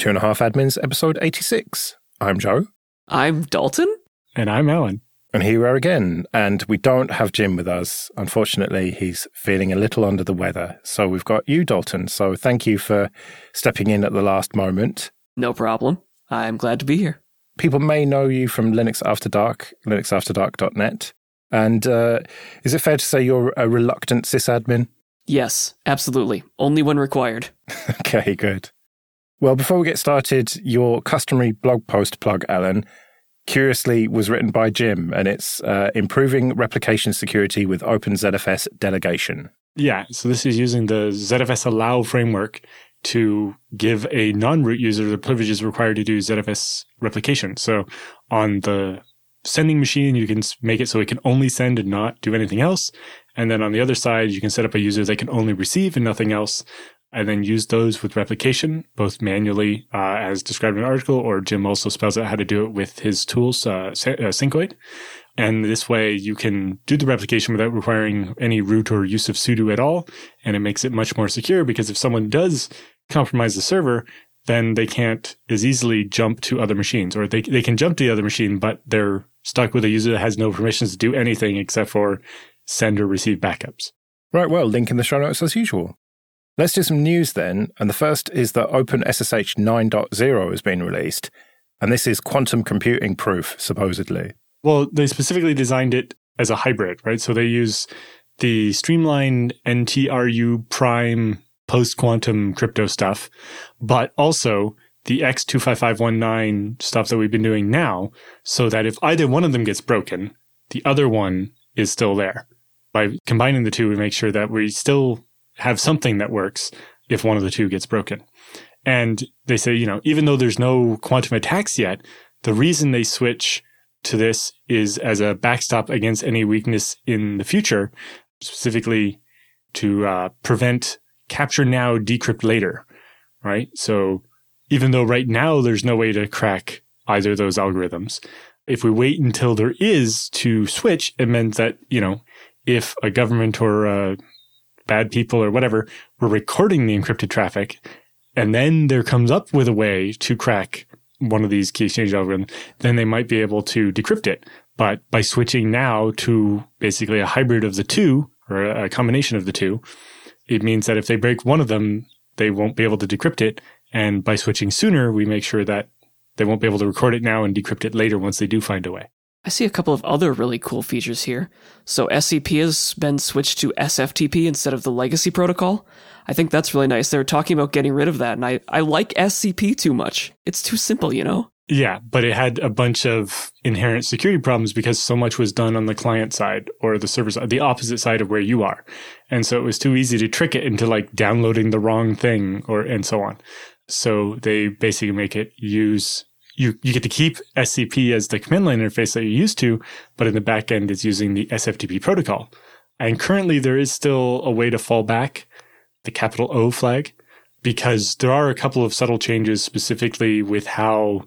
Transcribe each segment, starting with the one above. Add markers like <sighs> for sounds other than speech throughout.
Two and a Half Admins, episode 86. I'm Joe. I'm Dalton. And I'm Allan. And here we are again. And we don't have Jim with us. Unfortunately, he's feeling a little under the weather. So we've got you, Dalton. So thank you for stepping in at the last moment. No problem. I'm glad to be here. People may know you from Linux After Dark, linuxafterdark.net. And uh, is it fair to say you're a reluctant sysadmin? Yes, absolutely. Only when required. <laughs> okay, good. Well, before we get started, your customary blog post plug, Allan, curiously was written by Jim, and it's uh, improving replication security with OpenZFS delegation. Yeah, so this is using the ZFS allow framework to give a non-root user the privileges required to do ZFS replication. So on the sending machine, you can make it so it can only send and not do anything else. And then on the other side, you can set up a user that can only receive and nothing else and then use those with replication, both manually, uh, as described in the article, or Jim also spells out how to do it with his tools, uh, uh, Syncoid. And this way you can do the replication without requiring any root or use of sudo at all. And it makes it much more secure because if someone does compromise the server, then they can't as easily jump to other machines or they, they can jump to the other machine, but they're stuck with a user that has no permissions to do anything except for send or receive backups. Right. Well, link in the show notes as usual. Let's do some news then. And the first is that OpenSSH 9.0 has been released. And this is quantum computing proof, supposedly. Well, they specifically designed it as a hybrid, right? So they use the streamlined NTRU prime post quantum crypto stuff, but also the X25519 stuff that we've been doing now, so that if either one of them gets broken, the other one is still there. By combining the two, we make sure that we still have something that works if one of the two gets broken. And they say, you know, even though there's no quantum attacks yet, the reason they switch to this is as a backstop against any weakness in the future, specifically to uh, prevent capture now, decrypt later, right? So even though right now there's no way to crack either of those algorithms, if we wait until there is to switch, it means that, you know, if a government or a bad people or whatever were recording the encrypted traffic. And then there comes up with a way to crack one of these key exchange algorithms, then they might be able to decrypt it. But by switching now to basically a hybrid of the two or a combination of the two, it means that if they break one of them, they won't be able to decrypt it. And by switching sooner, we make sure that they won't be able to record it now and decrypt it later once they do find a way. I see a couple of other really cool features here. So SCP has been switched to SFTP instead of the legacy protocol. I think that's really nice. They're talking about getting rid of that, and I, I like SCP too much. It's too simple, you know? Yeah, but it had a bunch of inherent security problems because so much was done on the client side or the server side, the opposite side of where you are. And so it was too easy to trick it into like downloading the wrong thing or and so on. So they basically make it use you, you get to keep SCP as the command line interface that you're used to, but in the back end, it's using the SFTP protocol. And currently, there is still a way to fall back the capital O flag because there are a couple of subtle changes specifically with how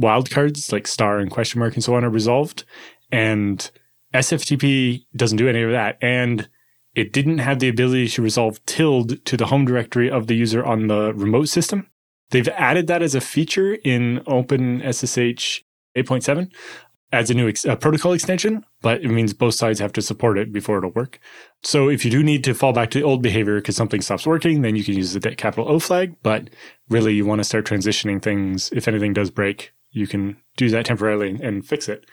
wildcards like star and question mark and so on are resolved. And SFTP doesn't do any of that. And it didn't have the ability to resolve tilde to the home directory of the user on the remote system. They've added that as a feature in OpenSSH 8.7 as a new ex- protocol extension, but it means both sides have to support it before it'll work. So if you do need to fall back to old behavior because something stops working, then you can use the capital O flag. But really, you want to start transitioning things. If anything does break, you can do that temporarily and fix it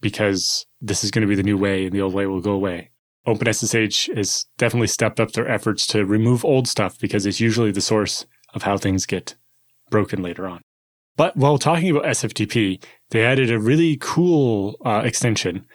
because this is going to be the new way and the old way will go away. OpenSSH has definitely stepped up their efforts to remove old stuff because it's usually the source of how things get broken later on. But while talking about SFTP, they added a really cool uh, extension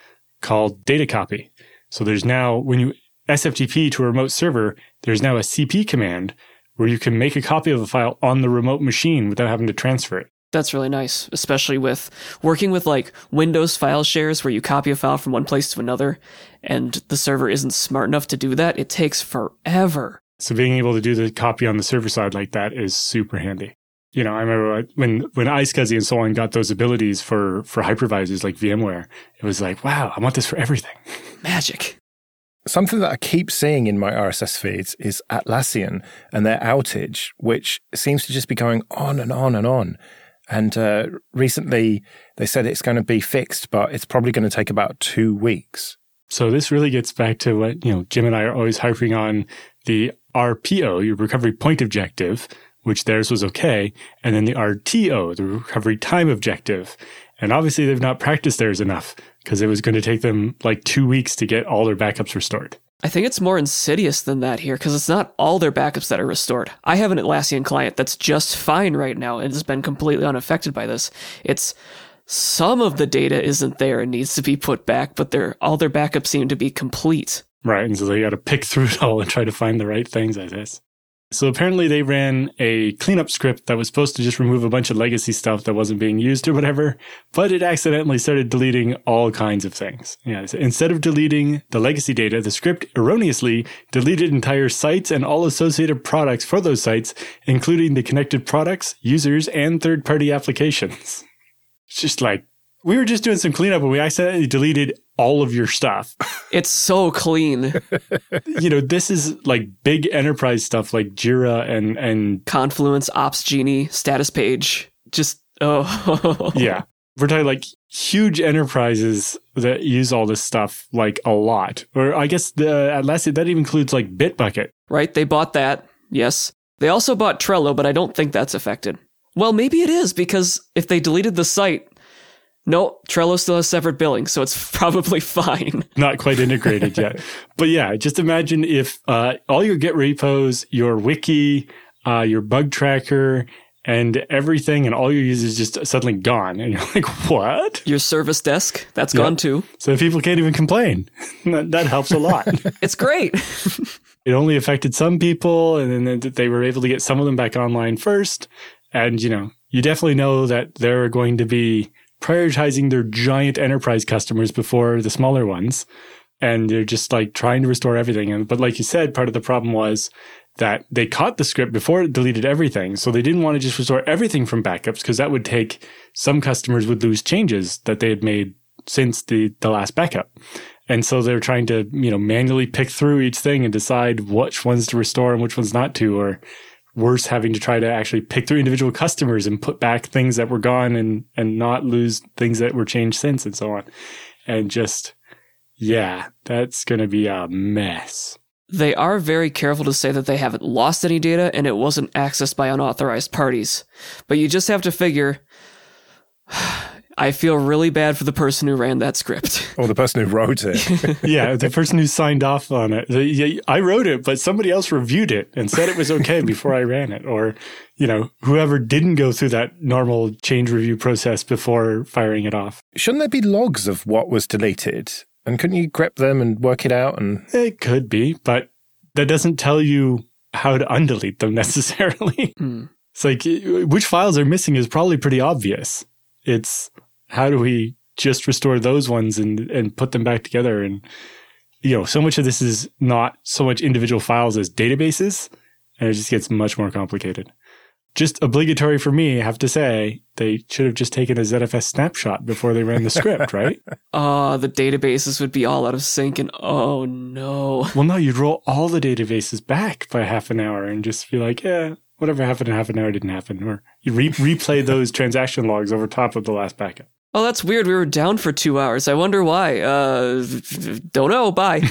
called data copy. So there's now, when you SFTP to a remote server, there's now a CP command where you can make a copy of a file on the remote machine without having to transfer it. That's really nice, especially with working with like Windows file shares where you copy a file from one place to another and the server isn't smart enough to do that. It takes forever. So being able to do the copy on the server side like that is super handy you know, I remember when when iSCSI and so on got those abilities for for hypervisors like VMware, it was like, wow, I want this for everything. <laughs> Magic. Something that I keep seeing in my RSS feeds is Atlassian and their outage, which seems to just be going on and on and on. And uh, recently they said it's going to be fixed, but it's probably going to take about two weeks. So this really gets back to what, you know, Jim and I are always harping on the RPO, your recovery point objective, which theirs was okay, and then the RTO, the recovery time objective. And obviously they've not practiced theirs enough because it was going to take them like two weeks to get all their backups restored. I think it's more insidious than that here because it's not all their backups that are restored. I have an Atlassian client that's just fine right now and has been completely unaffected by this. It's some of the data isn't there and needs to be put back, but their all their backups seem to be complete. Right. And so they got to pick through it all and try to find the right things, I guess. So apparently they ran a cleanup script that was supposed to just remove a bunch of legacy stuff that wasn't being used or whatever, but it accidentally started deleting all kinds of things. Yeah. So instead of deleting the legacy data, the script erroneously deleted entire sites and all associated products for those sites, including the connected products, users, and third party applications. <laughs> It's just like, we were just doing some cleanup and we accidentally deleted all of your stuff. <laughs> It's so clean. you know, this is like big enterprise stuff like Jira and and Confluence, Opsgenie, Status Page. Just oh <laughs> yeah. We're talking like huge enterprises that use all this stuff like a lot. Or I guess the Atlassian that even includes like Bitbucket. Right? They bought that. Yes. They also bought Trello, but I don't think that's affected. Well, maybe it is because if they deleted the site, no, Trello still has separate billing, so it's <laughs> probably fine. Not quite integrated yet. <laughs> But yeah, just imagine if uh, all your Git repos, your wiki, uh, your bug tracker, and everything and all your users just suddenly gone. And you're <laughs> like, what? Your service desk, that's yep. gone too. So people can't even complain. that, that helps a lot. it's great. it only affected some people, and then they were able to get some of them back online first. And, you know, you definitely know that there are going to be prioritizing their giant enterprise customers before the smaller ones. And they're just like trying to restore everything. And, but like you said, part of the problem was that they caught the script before it deleted everything. So they didn't want to just restore everything from backups because that would take some customers would lose changes that they had made since the, the last backup. And so they're trying to, you know, manually pick through each thing and decide which ones to restore and which ones not to, or worse having to try to actually pick through individual customers and put back things that were gone and and not lose things that were changed since and so on. And just yeah that's going to be a mess. They are very careful to say that they haven't lost any data and it wasn't accessed by unauthorized parties. But you just have to figure <sighs> I feel really bad for the person who ran that script. <laughs> Or the person who wrote it. <laughs> yeah, the person who signed off on it. I wrote it, but somebody else reviewed it and said it was okay <laughs> before I ran it. Or, you know, whoever didn't go through that normal change review process before firing it off. Shouldn't there be logs of what was deleted? And couldn't you grep them and work it out? And it could be, but that doesn't tell you how to undelete them necessarily. Mm. It's like which files are missing is probably pretty obvious. It's how do we just restore those ones and and put them back together? And you know so much of this is not so much individual files as databases and it just gets much more complicated. Just obligatory for me i have to say they should have just taken a zfs snapshot before they ran the script <laughs> right? Uh the databases would be all out of sync and oh no. Well no you'd roll all the databases back by half an hour and just be like yeah whatever happened in half an hour didn't happen. Or you re- replay those transaction logs over top of the last backup Oh, that's weird. We were down for two hours. I wonder why. Uh, don't know. Bye.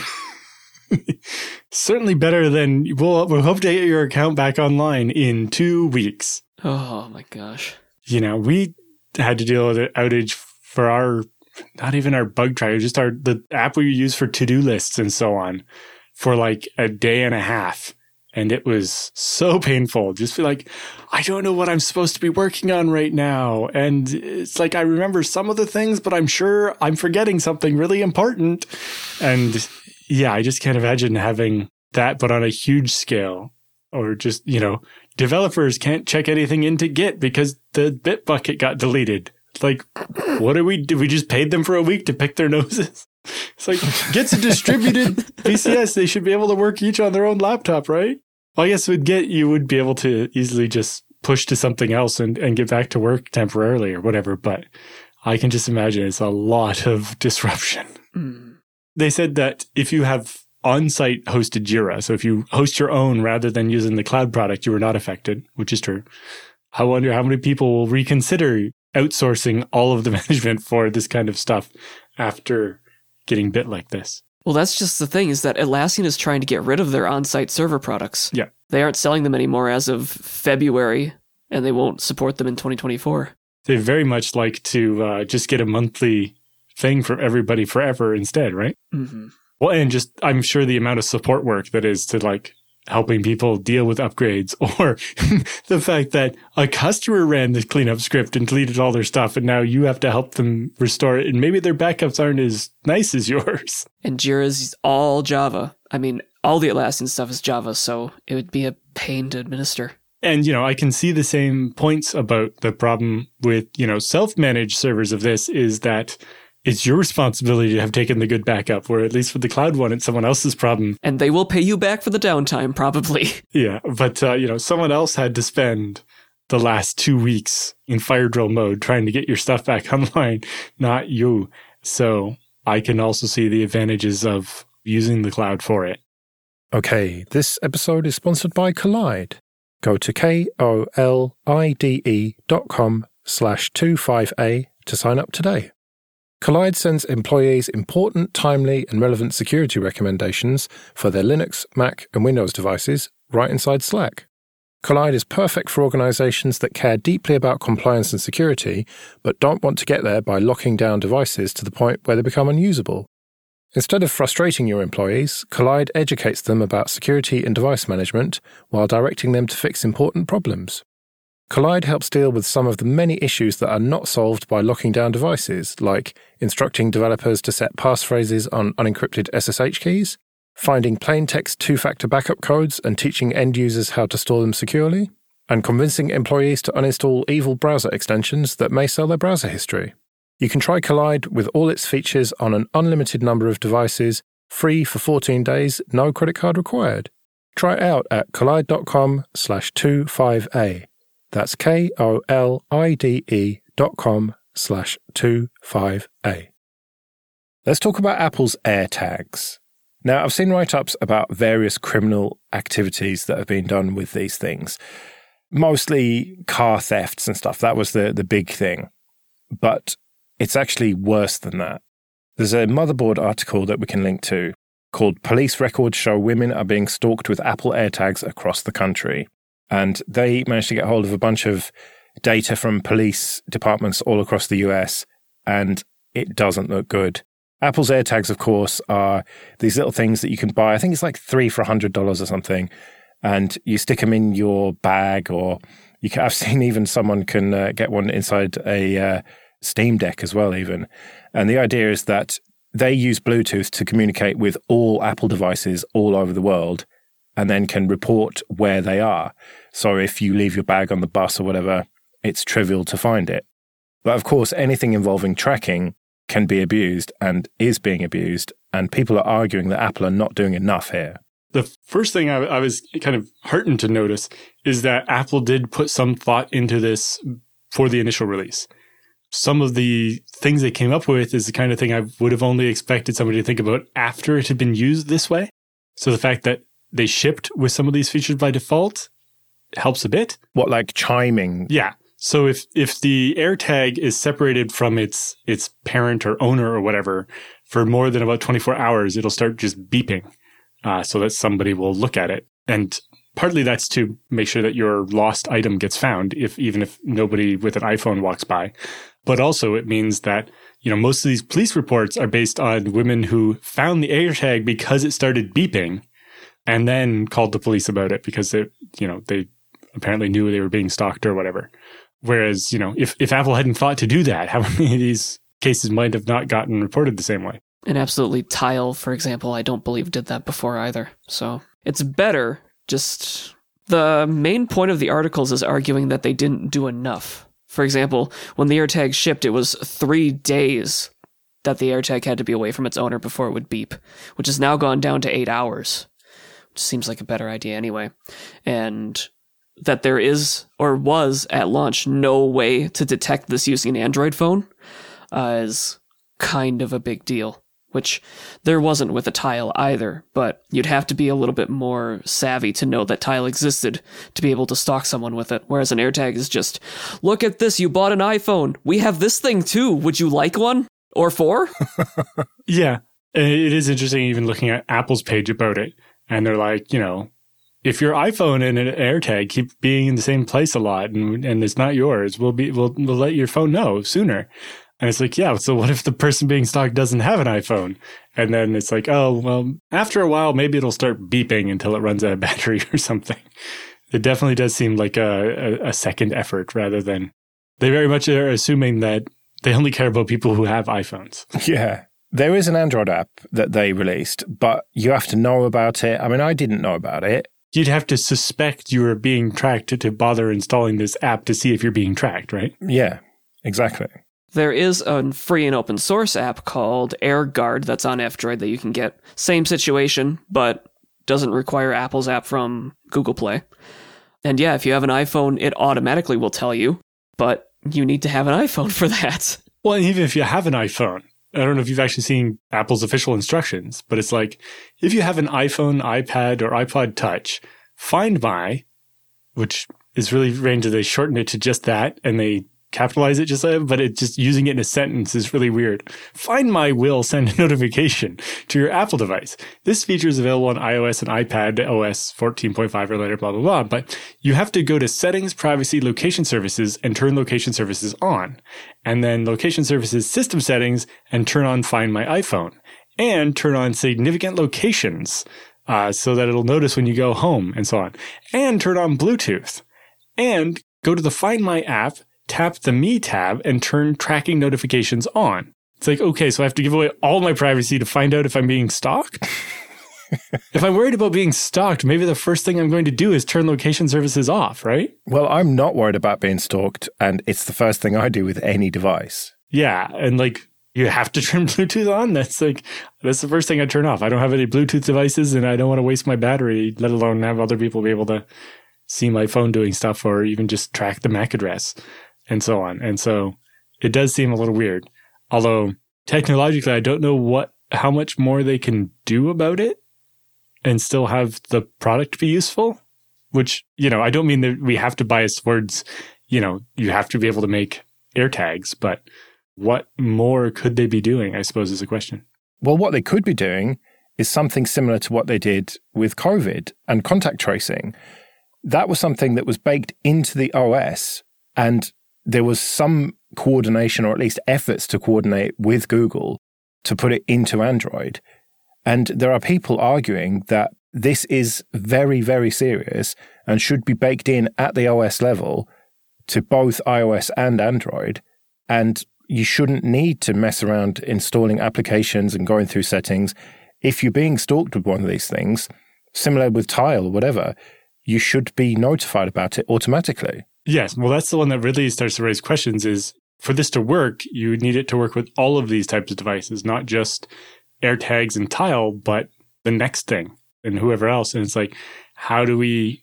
<laughs> Certainly better than we'll, we'll hope to get your account back online in two weeks. Oh my gosh. You know, we had to deal with an outage for our, not even our bug tracker, just our, the app we use for to do lists and so on for like a day and a half. And it was so <laughs> painful. Just feel like, I don't know what I'm supposed to be working on right now. And it's like, I remember some of the things, but I'm sure I'm forgetting something really important. And yeah, I just can't imagine having that, but on a huge scale or just, you know, developers can't check anything into Git because the Bitbucket got deleted. Like, what do we do? We just paid them for a week to pick their <laughs> noses. It's like Git's a distributed <laughs> VCS. They should be able to work each on their own laptop, right? Well, I guess with Git, you would be able to easily just push to something else and, and get back to work temporarily or whatever. But I can just imagine it's a lot of disruption. Mm. They said that if you have on site hosted Jira. So if you host your own rather than using the cloud product, you were not affected, which is true. I wonder how many people will reconsider outsourcing all of the <laughs> management for this kind of stuff after getting bit like this. Well, that's just the thing is that Atlassian is trying to get rid of their on site server products. Yeah. They aren't selling them anymore as of February, and they won't support them in 2024. They very much like to uh, just get a monthly thing for everybody forever instead, right? Mm-hmm. Well, and just I'm sure the amount of support work that is to like helping people deal with upgrades <laughs> or the fact that a customer ran the cleanup script and deleted all their stuff and now you have to help them restore it and maybe their backups aren't as nice as <laughs> yours. And Jira's all Java. I mean, all the Atlassian stuff is Java, so it would be a pain to administer. And, you know, I can see the same points about the problem with, you know, self managed servers of this is that it's your responsibility to have taken the good backup, where at least with the cloud one, it's someone else's problem. And they will pay you back for the downtime, probably. <laughs> Yeah. But, uh, you know, someone else had to spend the last two weeks in fire drill mode trying to get your stuff back <laughs> online, not you. So I can also see the advantages of using the cloud for it. Okay, this episode is sponsored by Kolide. Go to K-O-L-I-D-E dot com slash 25A to sign up today. Kolide sends employees important, timely, and relevant security recommendations for their Linux, Mac, and Windows devices right inside Slack. Kolide is perfect for organizations that care deeply about compliance and security, but don't want to get there by locking down devices to the point where they become unusable. Instead of frustrating your employees, Kolide educates them about security and device management while directing them to fix important problems. Kolide helps deal with some of the many issues that are not solved by locking down devices, like instructing developers to set passphrases on unencrypted SSH keys, finding plain text two factor backup codes and teaching end users how to store them securely, and convincing employees to uninstall evil browser extensions that may sell their browser history. You can try Kolide with all its features on an unlimited number of devices, free for 14 days, no credit card required. Try it out at kolide.com slash 25A. That's K O L I D E dot com slash 25A. Let's talk about Apple's AirTags. Now, I've seen write ups about various criminal activities that have been done with these things, mostly car thefts and stuff. That was the, the big thing. But it's actually worse than that. There's a motherboard article that we can link to called Police Records Show Women Are Being Stalked with Apple AirTags Across the Country. And they managed to get hold of a bunch of data from police departments all across the US, and it doesn't look good. Apple's AirTags, of course, are these little things that you can buy. I think it's like three for $100 or something. And you stick them in your bag, or you can, I've <laughs> seen even someone can uh, get one inside a uh, Steam Deck as well, even. And the idea is that they use Bluetooth to communicate with all Apple devices all over the world and then can report where they are. So if you leave your bag on the bus or whatever, it's trivial to find it. But of course, anything involving tracking can be abused and is being abused. And people are arguing that Apple are not doing enough here. The first thing I, I was kind of heartened to notice is that Apple did put some thought into this for the initial release. Some of the things they came up with is the kind of thing I would have only expected somebody to think about after it had been used this way. So the fact that they shipped with some of these features by default helps a bit. What, like chiming? Yeah. So if if the AirTag is separated from its its parent or owner or whatever for more than about 24 hours, it'll start just beeping, uh, so that somebody will look at it. And partly that's to make sure that your lost item gets found, if even if nobody with an iPhone walks by. But also it means that you know most of these police reports are based on women who found the AirTag because it started beeping, and then called the police about it because it you know they apparently knew they were being stalked or whatever. Whereas, you know, if, if Apple hadn't thought to do that, <laughs> how many of these cases might have not gotten reported the same way? And absolutely, Tile, for example, I don't believe did that before either. So it's better. Just the main point of the articles is arguing that they didn't do enough. For example, when the AirTag shipped, it was three days that the AirTag had to be away from its owner before it would beep, which has now gone down to eight hours, which seems like a better idea anyway. And that there is or was at launch no way to detect this using an Android phone uh, is kind of a big deal. which there wasn't with a tile either, but you'd have to be a little bit more savvy to know that tile existed to be able to stalk someone with it. Whereas an AirTag is just, look at this, you bought an iPhone. We have this thing too. Would you like one? Or four? <laughs> yeah. It is interesting even looking at Apple's page about it. And they're like, you know, if your iPhone and an AirTag keep being in the same place a lot and, and it's not yours, we'll be we'll we'll let your phone know sooner. And it's like, yeah, so what if the person being stalked doesn't have an iPhone? And then it's like, oh, well, after a while, maybe it'll start beeping until it runs out of <laughs> battery or something. It definitely does seem like a, a, a second effort rather than they very much are assuming that they only care about people who have iPhones. <laughs> Yeah. There is an Android app that they released, but you have to know about it. I mean, I didn't know about it you'd have to suspect you are being tracked to, to bother installing this app to see if you're being tracked, right? Yeah, exactly. There is a free and open source app called AirGuard that's on F-Droid that you can get. Same situation, but doesn't require Apple's app from Google Play. And yeah, if you have an iPhone, it automatically will tell you, but you need to have an iPhone <laughs> for that. Well, even if you have an iPhone, I don't know if you've actually seen Apple's official instructions, but it's like if you have an iPhone, iPad, or iPod Touch, Find My, which is really range they shortened it to just that and they capitalize it just like, but it just using it in a sentence is really weird. Find My will send a <laughs> notification to your Apple device. This feature is available on iOS and iPad OS 14.5 or later, blah, blah, blah. But you have to go to settings, privacy, location services and turn location services on. And then location services system settings and turn on Find My iPhone and turn on significant locations. Uh, so that it'll notice when you go home and so on and turn on Bluetooth and go to the Find My app tap the Me tab and turn tracking notifications on. It's like, okay, so I have to give away all my privacy to find out if I'm being stalked? <laughs> if I'm worried about being stalked, maybe the first thing I'm going to do is turn location services off, right? Well, I'm not worried about being stalked, and it's the first thing I do with any device. Yeah, and like you have to <laughs> turn Bluetooth on. That's like that's the first thing I turn off. I don't have any Bluetooth devices, and I don't want to waste my battery, let alone have other people be able to see my phone doing stuff or even just track the MAC address and so on. And so it does seem a little weird. Although technologically, I don't know what, how much more they can do about it and still have the product be useful. Which, you know, I don't mean that we have to bias towards, you know, you have to be able to make AirTags, but what more could they be doing? I suppose is a question. Well, what they could be doing is something similar to what they did with COVID and contact tracing. That was something that was baked into the OS and there was some coordination or at least efforts to coordinate with Google to put it into Android. And there are people arguing that this is very, very serious and should be baked in at the OS level to both iOS and Android. And you shouldn't need to mess around installing applications and going through settings. If you're being stalked with one of these things, similar with Tile or whatever, you should be notified about it automatically. Yes. Well, that's the one that really starts to raise questions is for this to work, you need it to work with all of these types of devices, not just AirTags and Tile, but the next thing and whoever else. And it's like, how do we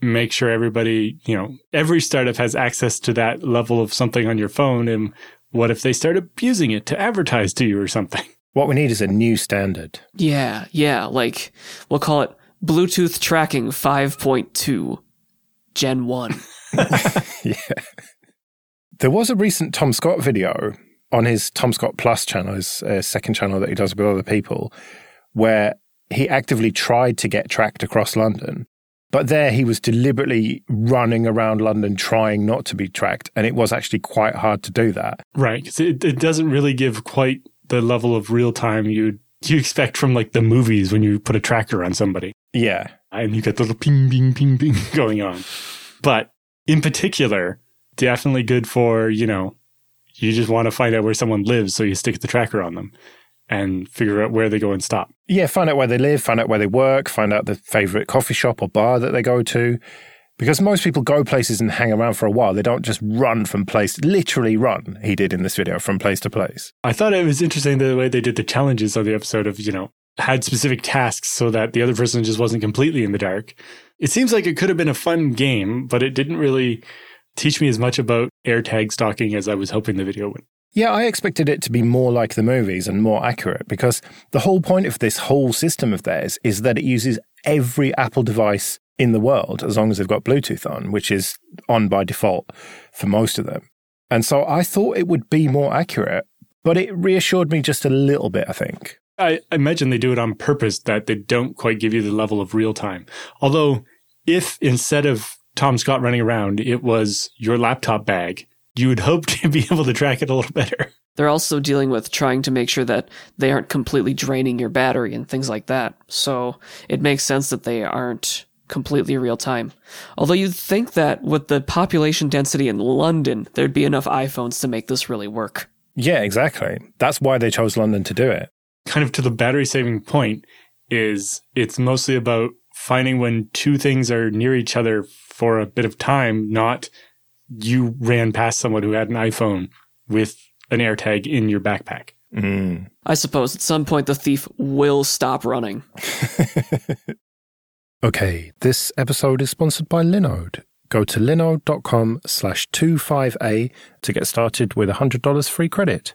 make sure everybody, you know, every startup has access to that level of something on your phone? And what if they start abusing it to advertise to you or something? <laughs> What we need is a new standard. Yeah, yeah. Like, we'll call it Bluetooth Tracking 5.2 Gen 1. <laughs> yeah. There was a recent Tom Scott video on his Tom Scott Plus channel, his uh, second channel that he does with other people, where he actively tried to get tracked across London. But there he was deliberately running around London trying not to be tracked. And it was actually quite hard to do that. Right. Because it, it doesn't really give quite the level of real time you you expect from like the movies when you put a tracker on somebody. Yeah. And you get the little ping, ping, ping, ping <laughs> going on. But in particular, definitely good for, you know, you just want to find out where someone lives, so you stick the tracker on them and figure out where they go and stop. Yeah, find out where they live, find out where they work, find out the favorite coffee shop or bar that they go to. Because most people go places and hang around for a while. They don't just run from place, literally run, he did in this video, from place to place. I thought it was interesting the way they did the challenges on the episode of, you know, had specific tasks so that the other person just wasn't completely in the dark. It seems like it could have been a fun game, but it didn't really teach me as much about AirTag stalking as I was hoping the video would. Yeah, I expected it to be more like the movies and more accurate because the whole point of this whole system of theirs is that it uses every Apple device in the world as long as they've got Bluetooth on, which is on by default for most of them. And so I thought it would be more accurate, but it reassured me just a little bit, I think. I imagine they do it on purpose that they don't quite give you the level of real time. Although, if instead of Tom Scott running around, it was your laptop bag, you would hope <laughs> to be able to track it a little better. They're also dealing with trying to make sure that they aren't completely draining your battery and things like that. So it makes sense that they aren't completely real time. Although you'd think that with the population density in London, there'd be enough iPhones to make this really work. Yeah, exactly. That's why they chose London to do it. Kind of to the battery saving point is it's mostly about finding when two things are near each other for a bit of time, not you ran past someone who had an iPhone with an AirTag in your backpack. Mm. I suppose at some point the thief will stop running. <laughs> okay, this episode is sponsored by Linode. Go to linode.com slash 25A to get started with $100 free credit.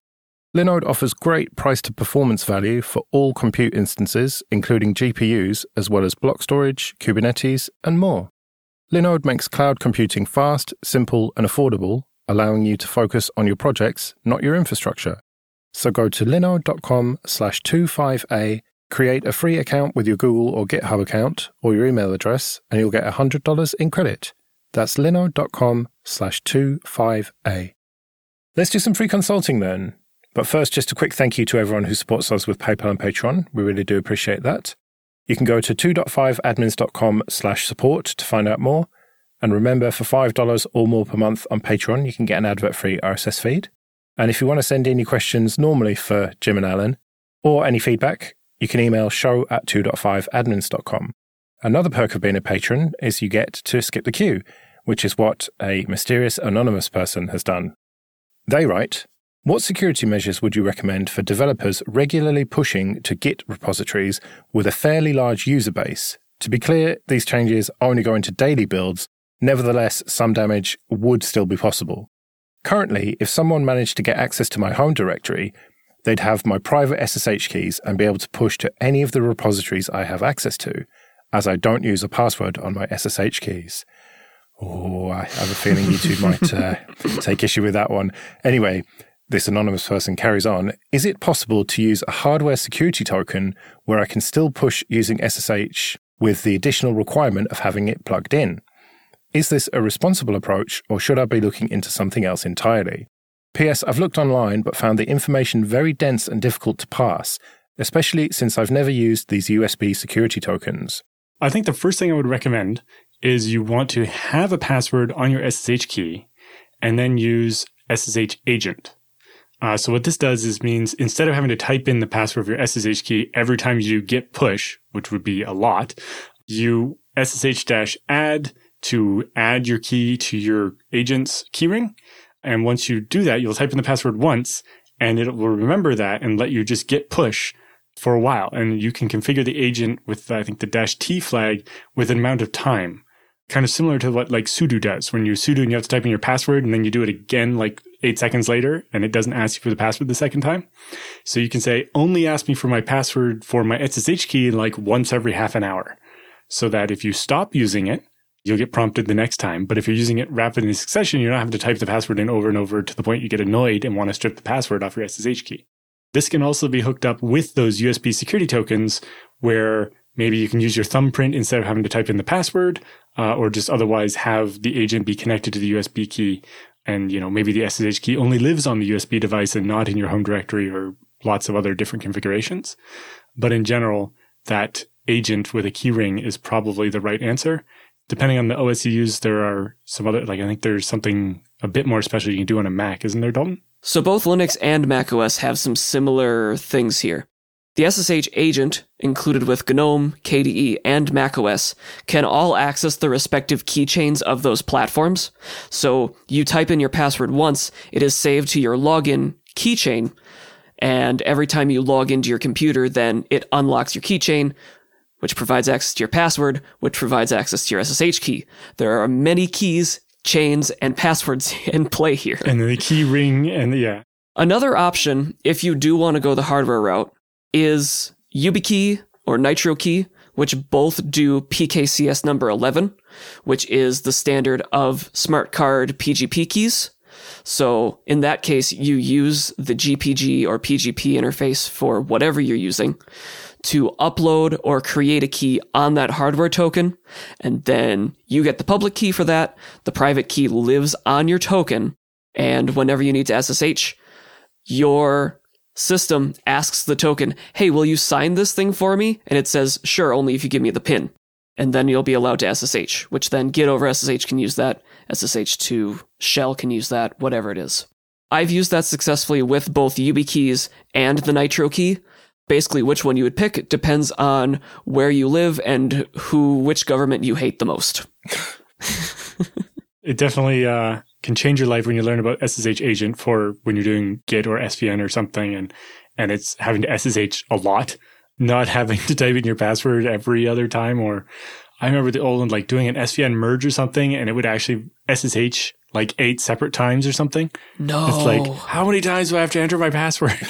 Linode offers great price to performance value for all compute instances, including GPUs, as well as block storage, Kubernetes, and more. Linode makes cloud computing fast, simple, and affordable, allowing you to focus on your projects, not your infrastructure. So go to linode.com slash 25A, create a free account with your Google or GitHub account or your email address, and you'll get $100 in credit. That's linode.com slash 25A. Let's do some free consulting then. But first, just a quick thank you to everyone who supports us with PayPal and Patreon. We really do appreciate that. You can go to 2.5admins.com slash support to find out more. And remember, for $5 or more per month on Patreon, you can get an advert-free RSS feed. And if you want to send any questions normally for Jim and Allan, or any feedback, you can email show at 2.5admins.com. Another perk of being a patron is you get to skip the queue, which is what a mysterious anonymous person has done. They write, what security measures would you recommend for developers regularly pushing to Git repositories with a fairly large user base? To be clear, these changes only go into daily builds. Nevertheless, some damage would still be possible. Currently, if someone managed to get access to my home directory, they'd have my private SSH keys and be able to push to any of the repositories I have access to, as I don't use a password on my SSH keys. Oh, I have a feeling you two might uh, <laughs> take issue with that one. Anyway, this anonymous person carries on, is it possible to use a hardware security token where I can still push using SSH with the additional requirement of having it plugged in? Is this a responsible approach, or should I be looking into something else entirely? P.S. I've looked online but found the information very dense and difficult to pass, especially since I've never used these USB security tokens. I think the first thing I would recommend is you want to have a password on your SSH key and then use SSH agent. Uh, so what this does is means instead of having to type in the password of your SSH key every time you git push, which would be a lot, you SSH dash add to add your key to your agent's keyring. And once you do that, you'll type in the password once and it will remember that and let you just git push for a while. And you can configure the agent with, I think, the dash T flag with an amount of time kind of similar to what like sudo does when you sudo and you have to type in your password and then you do it again like eight seconds later and it doesn't ask you for the password the second time. So you can say, only ask me for my password for my SSH key like once every half an hour. So that if you stop using it, you'll get prompted the next time. But if you're using it rapid in succession, you're not having to type the password in over and over to the point you get annoyed and want to strip the password off your SSH key. This can also be hooked up with those USB security tokens where maybe you can use your thumbprint instead of having to type in the password, uh, or just otherwise have the agent be connected to the USB key. And, you know, maybe the SSH key only lives on the USB device and not in your home directory or lots of other different configurations. But in general, that agent with a keyring is probably the right answer. Depending on the OS you use, there are some other, like I think there's something a bit more special you can do on a Mac, isn't there, Dalton? So both Linux and macOS have some similar things here. The SSH agent, included with GNOME, KDE, and macOS, can all access the respective keychains of those platforms. So you type in your password once, it is saved to your login keychain, and every time you log into your computer, then it unlocks your keychain, which provides access to your password, which provides access to your SSH key. There are many keys, chains, and passwords <laughs> in play here. And the key ring, and yeah. Another option, if you do want to go the hardware route, is YubiKey or NitroKey, which both do PKCS number 11, which is the standard of smart card PGP keys. So in that case, you use the GPG or PGP interface for whatever you're using to upload or create a key on that hardware token. And then you get the public key for that. The private key lives on your token. And whenever you need to SSH, your system asks the token, Hey, will you sign this thing for me? And it says, Sure, only if you give me the pin. And then you'll be allowed to SSH, which then Git over SSH can use that. SSH to shell can use that, whatever it is. I've used that successfully with both YubiKeys and the Nitro key. Basically, which one you would pick depends on where you live and who, which government you hate the most. <laughs> it definitely uh, can change your life when you learn about SSH agent for when you're doing Git or SVN or something, and and it's having to SSH a lot, not <laughs> having to type in your password every other time. Or I remember the old one like doing an SVN merge or something, and it would actually SSH like eight separate times or something. No, it's like how many times do I have to enter my password? <laughs>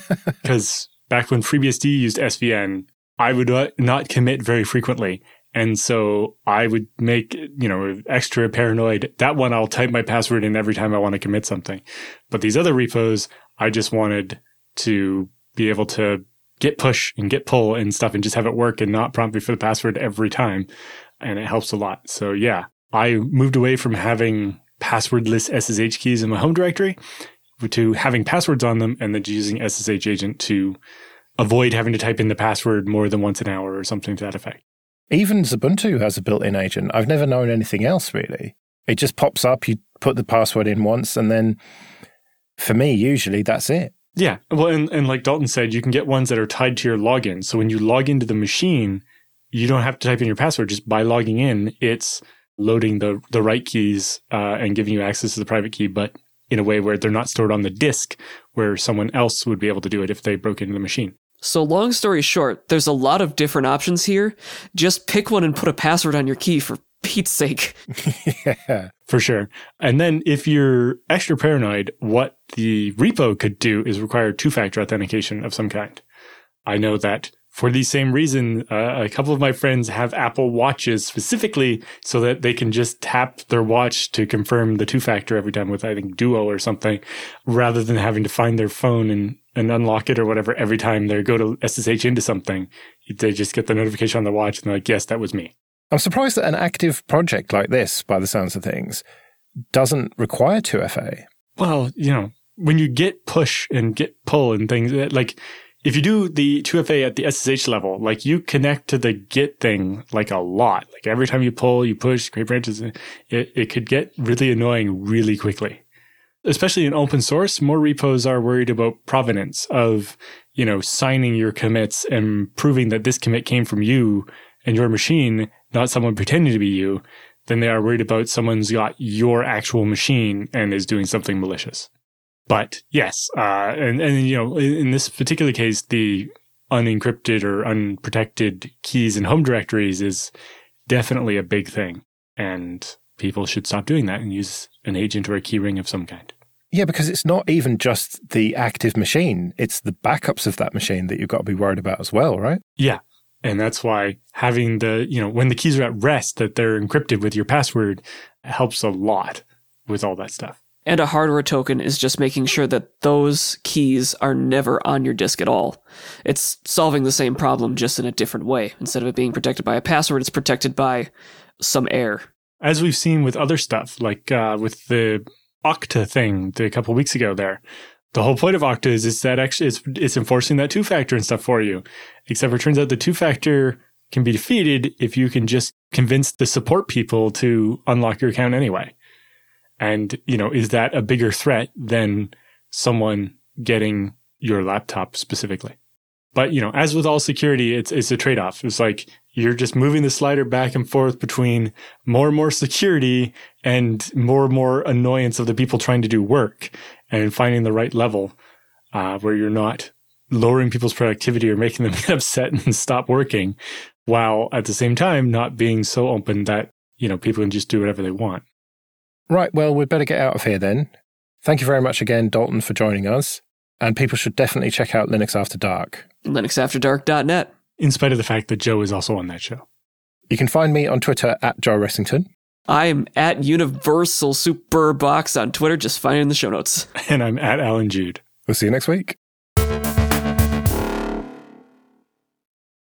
<laughs> Because back when FreeBSD used SVN, I would not commit very frequently. And so I would make, you know, extra paranoid. That one I'll type my password in every time I want to commit something. But these other repos, I just wanted to be able to git push and git pull and stuff and just have it work and not prompt me for the password every time. And it helps a lot. So yeah, I moved away from having passwordless SSH keys in my home directory to having passwords on them and then using SSH agent to avoid having to type in the password more than once an hour or something to that effect. Even Xubuntu has a built in agent. I've never known anything else really. It just pops up, you put the password in once, and then for me, usually that's it. Yeah. Well, and, and like Dalton said, you can get ones that are tied to your login. So when you log into the machine, you don't have to type in your password. Just by logging in, it's loading the, the right keys uh, and giving you access to the private key, but in a way where they're not stored on the disk where someone else would be able to do it if they broke into the machine. So, long story short, there's a lot of different options here. Just pick one and put a password on your key for Pete's sake. <laughs> yeah, for sure. And then if you're extra paranoid, what the repo could do is require two factor authentication of some kind. I know that for the same reason, uh, a couple of my friends have Apple watches specifically so that they can just tap their watch to confirm the two factor every time with, I think, Duo or something, rather than having to find their phone and, and unlock it or whatever every time they go to SSH into something. They just get the notification on the watch and they're like, yes, that was me. I'm surprised that an active project like this, by the sounds of things, doesn't require 2FA. Well, you know, when you git push and git pull and things like if you do the 2FA at the SSH level, like you connect to the Git thing like a lot. Like every time you pull, you push, create branches, it, it could get really annoying really quickly. Especially in open source, more repos are worried about provenance of, you know, signing your commits and proving that this commit came from you and your machine, not someone pretending to be you, than they are worried about someone's got your actual machine and is doing something malicious. But yes, uh, and and you know, in, in this particular case, the unencrypted or unprotected keys in home directories is definitely a big thing, and people should stop doing that and use an agent or a keyring of some kind. Yeah, because it's not even just the active machine; it's the backups of that machine that you've got to be worried about as well, right? Yeah, and that's why having the you know when the keys are at rest that they're encrypted with your password helps a lot with all that stuff. And a hardware token is just making sure that those keys are never on your disk at all. It's solving the same problem just in a different way. Instead of it being protected by a password, it's protected by some air. As we've seen with other stuff, like uh, with the Okta thing a couple weeks ago there. The whole point of Okta is, is that actually it's, it's enforcing that two factor and stuff for you. Except it turns out the two factor can be defeated if you can just convince the support people to unlock your account anyway. And, you know, is that a bigger threat than someone getting your laptop specifically? But, you know, as with all security, it's, it's a trade off. It's like you're just moving the slider back and forth between more and more security and more and more annoyance of the people trying to do work and finding the right level uh, where you're not lowering people's productivity or making them get <laughs> upset and stop working while at the same time not being so open that, you know, people can just do whatever they want. Right. Well, we'd better get out of here then. Thank you very much again, Dalton, for joining us. And people should definitely check out Linux After Dark. LinuxAfterDark.net. In spite of the fact that Joe is also on that show. You can find me on Twitter at Joe Ressington. I'm at Universal Superbox on Twitter. Just find it in the show notes. <laughs> And I'm at Allan Jude. We'll see you next week.